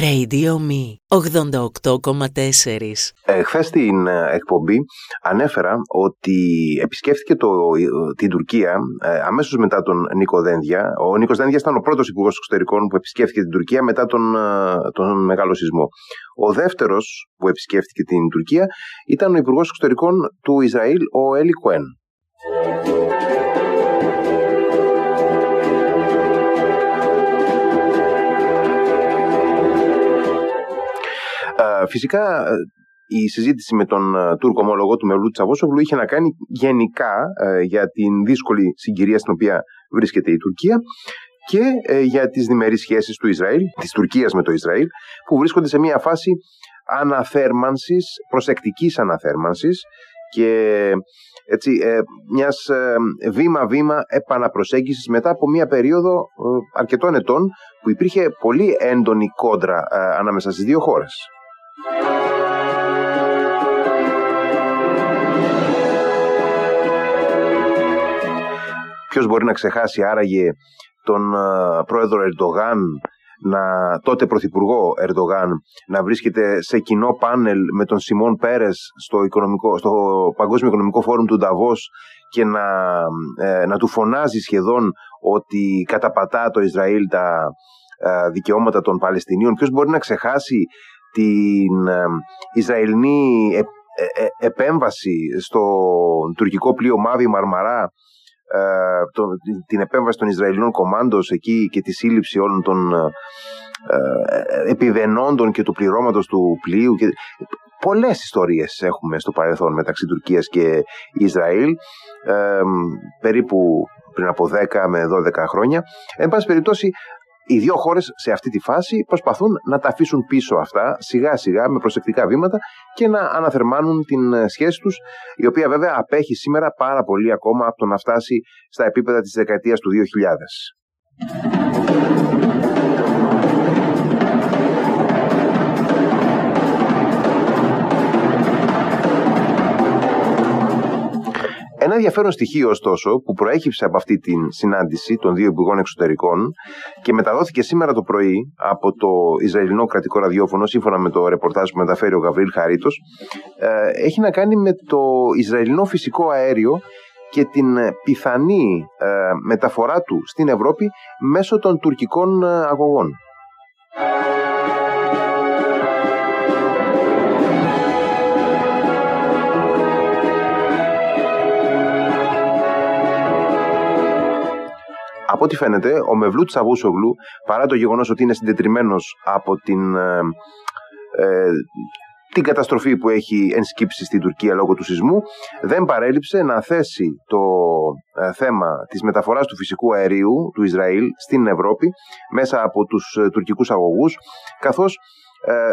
Radio Me 88,4 ε, Χθες στην ε, εκπομπή ανέφερα ότι επισκέφθηκε το, ε, την Τουρκία ε, αμέσως μετά τον Νίκο Δένδια. Ο Νίκος Δένδια ήταν ο πρώτος υπουργός εξωτερικών που επισκέφθηκε την Τουρκία μετά τον, ε, τον μεγάλο σεισμό. Ο δεύτερος που επισκέφθηκε την Τουρκία ήταν ο υπουργός εξωτερικών του Ισραήλ, ο Έλλη Κουέν. Φυσικά η συζήτηση με τον Τούρκο ομόλογο του Μευλού Τσαβόσογλου είχε να κάνει γενικά για την δύσκολη συγκυρία στην οποία βρίσκεται η Τουρκία και για τις διμερείς σχέσεις του Ισραήλ, της Τουρκίας με το Ισραήλ, που βρίσκονται σε μια φάση αναθέρμανσης, προσεκτικής αναθέρμανσης και έτσι, μιας βήμα-βήμα επαναπροσέγγισης μετά από μια περίοδο αρκετών ετών που υπήρχε πολύ έντονη κόντρα ανάμεσα στις δύο χώρες. Ποιος μπορεί να ξεχάσει άραγε τον πρόεδρο Ερντογάν να, τότε πρωθυπουργό Ερντογάν να βρίσκεται σε κοινό πάνελ με τον Σιμών Πέρες στο, οικονομικό, στο Παγκόσμιο Οικονομικό Φόρουμ του Νταβός και να, ε, να του φωνάζει σχεδόν ότι καταπατά το Ισραήλ τα ε, δικαιώματα των Παλαιστινίων. Ποιος μπορεί να ξεχάσει την ε, Ισραηλινή ε, ε, επέμβαση στο τουρκικό πλοίο Μάβη Μαρμαρά την επέμβαση των Ισραηλινών κομμάντος εκεί και τη σύλληψη όλων των επιδενόντων και του πληρώματος του πλοίου και πολλές ιστορίες έχουμε στο παρελθόν μεταξύ Τουρκίας και Ισραήλ περίπου πριν από 10 με 12 χρόνια. Εν πάση περιπτώσει οι δύο χώρες σε αυτή τη φάση προσπαθούν να τα αφήσουν πίσω αυτά σιγά σιγά με προσεκτικά βήματα και να αναθερμάνουν την ε, σχέση τους η οποία βέβαια απέχει σήμερα πάρα πολύ ακόμα από το να φτάσει στα επίπεδα της δεκαετίας του 2000. Ενδιαφέρον στοιχείο, ωστόσο, που προέκυψε από αυτή τη συνάντηση των δύο υπουργών εξωτερικών και μεταδόθηκε σήμερα το πρωί από το Ισραηλινό κρατικό ραδιόφωνο, σύμφωνα με το ρεπορτάζ που μεταφέρει ο Γαβρίλ Χαρίτος, ε, έχει να κάνει με το Ισραηλινό φυσικό αέριο και την πιθανή ε, μεταφορά του στην Ευρώπη μέσω των τουρκικών ε, αγωγών. Από ό,τι φαίνεται, ο Μευλού Τσαβούσογλου, παρά το γεγονός ότι είναι συντετριμένος από την, ε, ε, την καταστροφή που έχει ενσκύψει στην Τουρκία λόγω του σεισμού, δεν παρέλειψε να θέσει το ε, θέμα της μεταφοράς του φυσικού αερίου του Ισραήλ στην Ευρώπη μέσα από τους ε, τουρκικούς αγωγούς, καθώς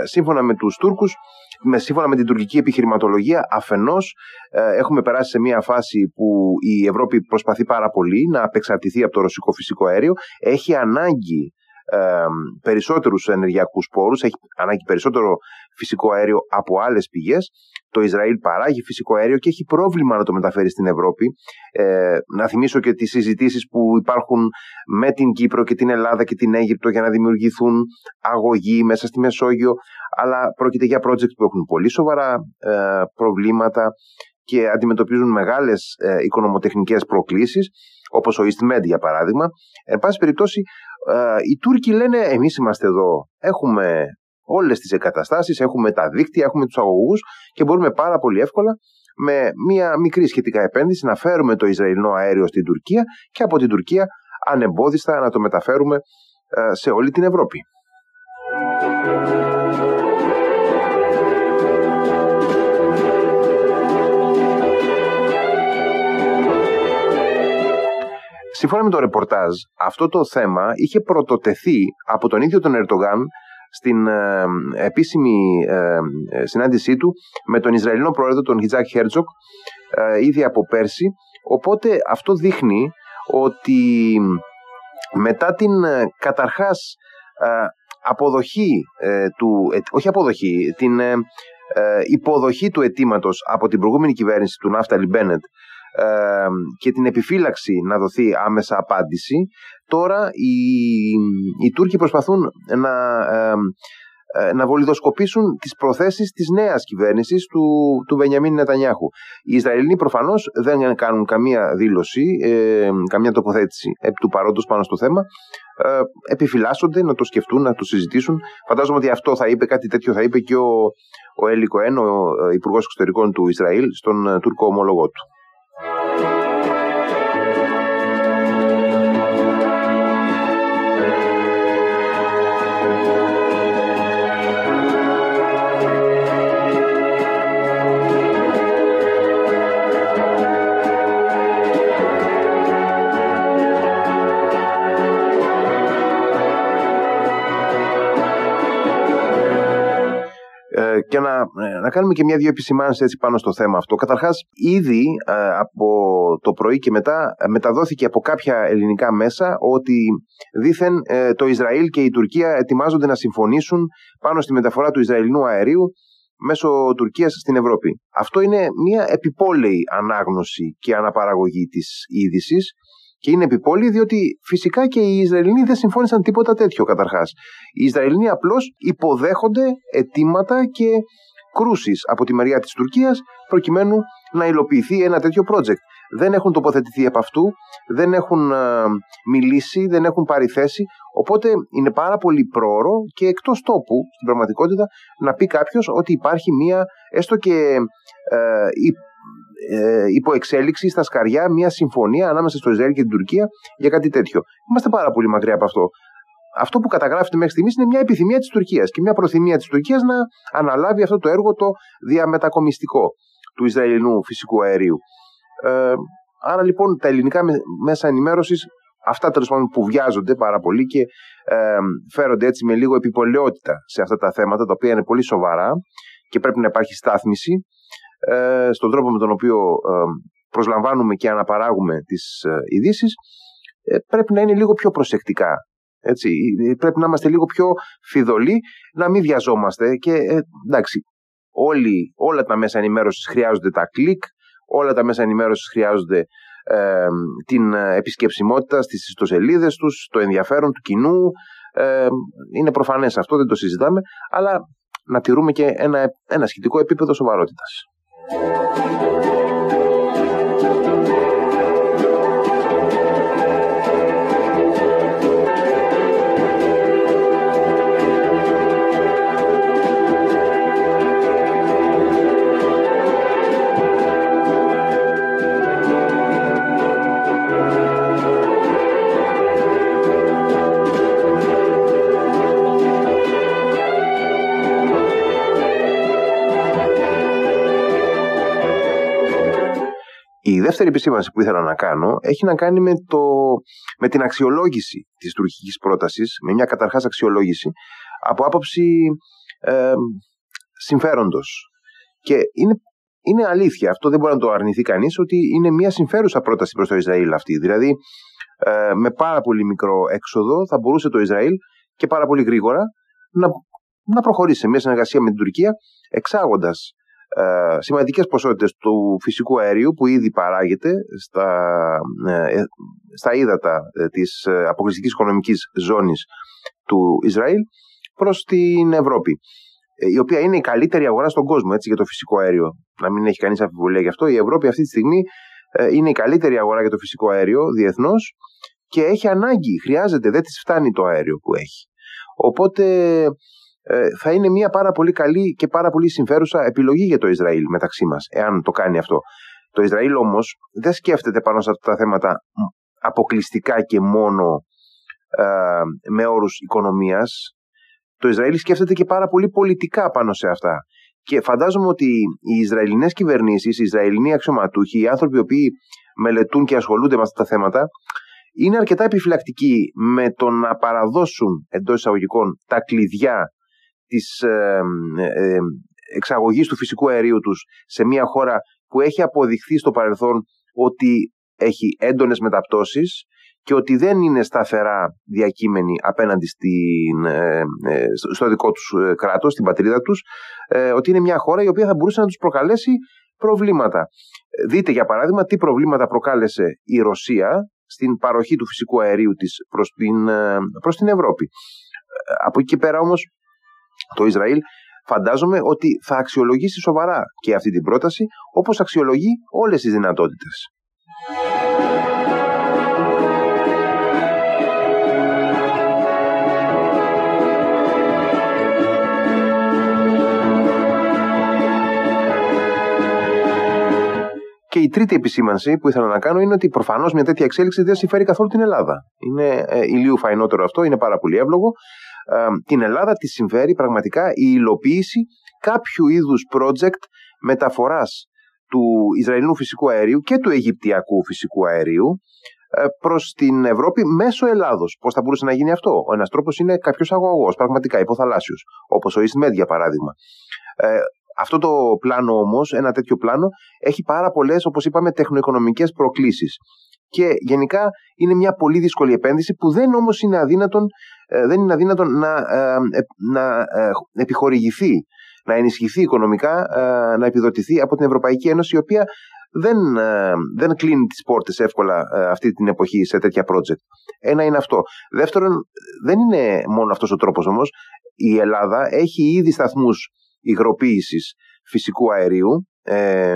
σύμφωνα με τους Τούρκους με, σύμφωνα με την τουρκική επιχειρηματολογία, αφενός ε, έχουμε περάσει σε μια φάση που η Ευρώπη προσπαθεί πάρα πολύ να απεξαρτηθεί από το ρωσικό φυσικό αέριο. Έχει ανάγκη ε, περισσότερους ενεργειακούς πόρους, έχει ανάγκη περισσότερο φυσικό αέριο από άλλες πηγές. Το Ισραήλ παράγει φυσικό αέριο και έχει πρόβλημα να το μεταφέρει στην Ευρώπη. Ε, να θυμίσω και τις συζητήσεις που υπάρχουν με την Κύπρο και την Ελλάδα και την Αίγυπτο για να δημιουργηθούν αγωγοί μέσα στη Μεσόγειο, αλλά πρόκειται για project που έχουν πολύ σοβαρά ε, προβλήματα και αντιμετωπίζουν μεγάλες ε, οικονομοτεχνικές προκλήσεις, όπως ο EastMed για παράδειγμα. Εν πάση περιπτώσει, ε, οι Τούρκοι λένε εμείς είμαστε εδώ, έχουμε όλες τις εγκαταστάσεις, έχουμε τα δίκτυα, έχουμε τους αγωγούς και μπορούμε πάρα πολύ εύκολα με μια μικρή σχετικά επένδυση να φέρουμε το Ισραηλινό αέριο στην Τουρκία και από την Τουρκία ανεμπόδιστα να το μεταφέρουμε ε, σε όλη την Ευρώπη. Σύμφωνα με το ρεπορτάζ, αυτό το θέμα είχε πρωτοτεθεί από τον ίδιο τον Ερντογάν στην ε, επίσημη ε, συνάντησή του με τον Ισραηλινό πρόεδρο, τον Ιτζάκ Χέρτζογκ, ε, ήδη από πέρσι. Οπότε αυτό δείχνει ότι μετά την ε, καταρχάς αποδοχή του, όχι αποδοχή, την υποδοχή του αιτήματος από την προηγούμενη κυβέρνηση του Ναφτάλι Μπένετ και την επιφύλαξη να δοθεί άμεσα απάντηση, τώρα οι, οι Τούρκοι προσπαθούν να ε, να βολιδοσκοπήσουν τις προθέσεις της νέας κυβέρνησης του, του Βενιαμίν Νετανιάχου. Οι Ισραηλοί προφανώς δεν κάνουν καμία δήλωση, ε, καμία τοποθέτηση επί του παρόντος πάνω στο θέμα. Ε, επιφυλάσσονται να το σκεφτούν, να το συζητήσουν. Φαντάζομαι ότι αυτό θα είπε, κάτι τέτοιο θα είπε και ο, ο Έλλη Κοέν, ο ε, Υπουργός Εξωτερικών του Ισραήλ, στον Τούρκο ομολογό του. Και να, ε, να κάνουμε και μια-δύο επισημάνσεις έτσι πάνω στο θέμα αυτό. Καταρχάς, ήδη ε, από το πρωί και μετά ε, μεταδόθηκε από κάποια ελληνικά μέσα ότι δήθεν το Ισραήλ και η Τουρκία ετοιμάζονται να συμφωνήσουν πάνω στη μεταφορά του Ισραηλινού αερίου μέσω Τουρκίας στην Ευρώπη. Αυτό είναι μια επιπόλαιη ανάγνωση και αναπαραγωγή της είδησης και είναι επιπόλαιη διότι φυσικά και οι Ισραηλοί δεν συμφώνησαν τίποτα τέτοιο καταρχάς. Οι Ισραηλοί απλώς υποδέχονται αιτήματα και κρούσεις από τη μεριά της Τουρκίας προκειμένου να υλοποιηθεί ένα τέτοιο project. Δεν έχουν τοποθετηθεί από αυτού, δεν έχουν μιλήσει, δεν έχουν πάρει θέση. Οπότε είναι πάρα πολύ πρόωρο και εκτός τόπου στην πραγματικότητα να πει κάποιος ότι υπάρχει μία έστω και ε, ε, υπό εξέλιξη στα σκαριά μια συμφωνία ανάμεσα στο Ισραήλ και την Τουρκία για κάτι τέτοιο. Είμαστε πάρα πολύ μακριά από αυτό. Αυτό που καταγράφεται μέχρι στιγμής είναι μια επιθυμία της Τουρκίας και μια προθυμία της Τουρκίας να αναλάβει αυτό το έργο το διαμετακομιστικό του Ισραηλινού φυσικού αερίου. Ε, άρα λοιπόν τα ελληνικά μέσα ενημέρωσης, αυτά τέλος πάντων που βιάζονται πάρα πολύ και ε, φέρονται έτσι με λίγο επιπολαιότητα σε αυτά τα θέματα, τα οποία είναι πολύ σοβαρά και πρέπει να υπάρχει στάθμιση ε, στον τρόπο με τον οποίο ε, προσλαμβάνουμε και αναπαράγουμε τις ε, ειδήσεις, πρέπει να είναι λίγο πιο προσεκτικά. Έτσι, πρέπει να είμαστε λίγο πιο φιδωλοί, να μην βιαζόμαστε και εντάξει, όλοι, όλα τα μέσα ενημέρωσης χρειάζονται τα κλικ, όλα τα μέσα ενημέρωσης χρειάζονται την επισκεψιμότητα στις ιστοσελίδες τους, το ενδιαφέρον του κοινού, είναι προφανές αυτό, δεν το συζητάμε, αλλά να τηρούμε και ένα, ένα σχετικό επίπεδο σοβαρότητας. Thank you. Η δεύτερη επισήμανση που ήθελα να κάνω έχει να κάνει με, το, με την αξιολόγηση της τουρκικής πρότασης, με μια καταρχάς αξιολόγηση από άποψη ε, συμφέροντος. Και είναι, είναι αλήθεια, αυτό δεν μπορεί να το αρνηθεί κανείς, ότι είναι μια συμφέρουσα πρόταση προς το Ισραήλ αυτή. Δηλαδή, ε, με πάρα πολύ μικρό έξοδο θα μπορούσε το Ισραήλ και πάρα πολύ γρήγορα να, να προχωρήσει σε μια συνεργασία με την Τουρκία, εξάγοντας ε, σημαντικές ποσότητες του φυσικού αερίου που ήδη παράγεται στα, ε, στα ύδατα ε, της ε, αποκλειστικής οικονομικής ζώνης του Ισραήλ προς την Ευρώπη η οποία είναι η καλύτερη αγορά στον κόσμο έτσι, για το φυσικό αέριο. Να μην έχει κανείς αμφιβολία γι' αυτό. Η Ευρώπη αυτή τη στιγμή είναι η καλύτερη αγορά για το φυσικό αέριο διεθνώς και έχει ανάγκη, χρειάζεται, δεν της φτάνει το αέριο που έχει. Οπότε ε, θα είναι μια πάρα πολύ καλή και πάρα πολύ συμφέρουσα επιλογή για το Ισραήλ μεταξύ μας, εάν το κάνει αυτό. Το Ισραήλ όμως δεν σκέφτεται πάνω σε αυτά τα θέματα αποκλειστικά και μόνο ε, με όρους οικονομίας. Το Ισραήλ σκέφτεται και πάρα πολύ πολιτικά πάνω σε αυτά. Και φαντάζομαι ότι οι Ισραηλινές κυβερνήσεις, οι Ισραηλινοί αξιωματούχοι, οι άνθρωποι οι οποίοι μελετούν και ασχολούνται με αυτά τα θέματα, είναι αρκετά επιφυλακτικοί με το να παραδώσουν εντός εισαγωγικών τα κλειδιά της ε, ε, εξαγωγής του φυσικού αερίου τους σε μια χώρα που έχει αποδειχθεί στο παρελθόν ότι έχει έντονες μεταπτώσεις και ότι δεν είναι σταθερά διακείμενοι απέναντι στην, ε, στο δικό τους κράτος, στην πατρίδα τους, ότι είναι μια χώρα η οποία θα μπορούσε να τους προκαλέσει προβλήματα. Δείτε για παράδειγμα τι προβλήματα προκάλεσε η Ρωσία στην παροχή του φυσικού αερίου της προς την, προς την Ευρώπη. Από εκεί και πέρα όμως το Ισραήλ φαντάζομαι ότι θα αξιολογήσει σοβαρά και αυτή την πρόταση όπως αξιολογεί όλες τις δυνατότητες. Και η τρίτη επισήμανση που ήθελα να κάνω είναι ότι προφανώς μια τέτοια εξέλιξη δεν συμφέρει καθόλου την Ελλάδα. Είναι ε, ηλίου φαϊνότερο αυτό, είναι πάρα πολύ εύλογο. Ε, την Ελλάδα τη συμφέρει πραγματικά η υλοποίηση κάποιου είδους project μεταφοράς του Ισραηλινού φυσικού αερίου και του Αιγυπτιακού φυσικού αερίου ε, προς την Ευρώπη μέσω Ελλάδος. Πώς θα μπορούσε να γίνει αυτό; Ο ένας τρόπος είναι κάποιος αγωγός, πραγματικά υποθαλάσσιος, όπως ο EastMed για παράδειγμα. Ε, αυτό το πλάνο όμως, ένα τέτοιο πλάνο, έχει πάρα πολλές, όπως είπαμε, τεχνοοικονομικές προκλήσεις. Και γενικά είναι μια πολύ δύσκολη επένδυση που δεν όμως είναι αδύνατον, ε, δεν είναι αδύνατον να, ε, να ε, επιχορηγηθεί, να ενισχυθεί οικονομικά, να επιδοτηθεί από την Ευρωπαϊκή Ένωση, η οποία δεν, δεν κλείνει τις πόρτες εύκολα αυτή την εποχή σε τέτοια project. Ένα είναι αυτό. Δεύτερον, δεν είναι μόνο αυτός ο τρόπος όμως. Η Ελλάδα έχει ήδη σταθμούς υγροποίησης φυσικού αερίου ε,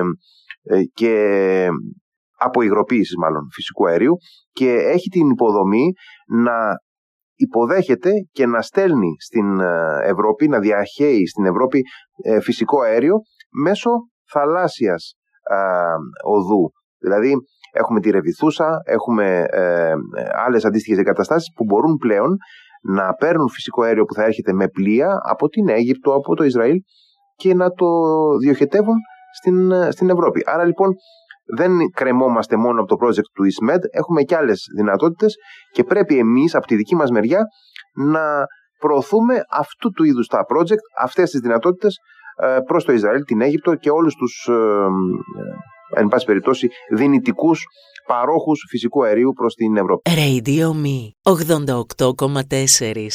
ε, και από υγροποίησης μάλλον φυσικού αερίου και έχει την υποδομή να υποδέχεται και να στέλνει στην ε, Ευρώπη, να διαχέει στην Ευρώπη φυσικό αέριο μέσω θαλάσσιας οδού. Δηλαδή έχουμε τη Ρεβιθούσα, έχουμε ε, άλλες αντίστοιχες εγκαταστάσεις που μπορούν πλέον να παίρνουν φυσικό αέριο που θα έρχεται με πλοία από την Αίγυπτο, από το Ισραήλ και να το διοχετεύουν στην, στην Ευρώπη. Άρα λοιπόν δεν κρεμόμαστε μόνο από το project του EastMed, έχουμε και άλλες δυνατότητες και πρέπει εμείς από τη δική μας μεριά να προωθούμε αυτού του είδους τα project, αυτές τις δυνατότητες ε, προς το Ισραήλ, την Αίγυπτο και όλους τους ε, ε, εν πάση περιπτώσει δυνητικούς παρόχους φυσικού αερίου προς την Ευρώπη. Radio Me 88,4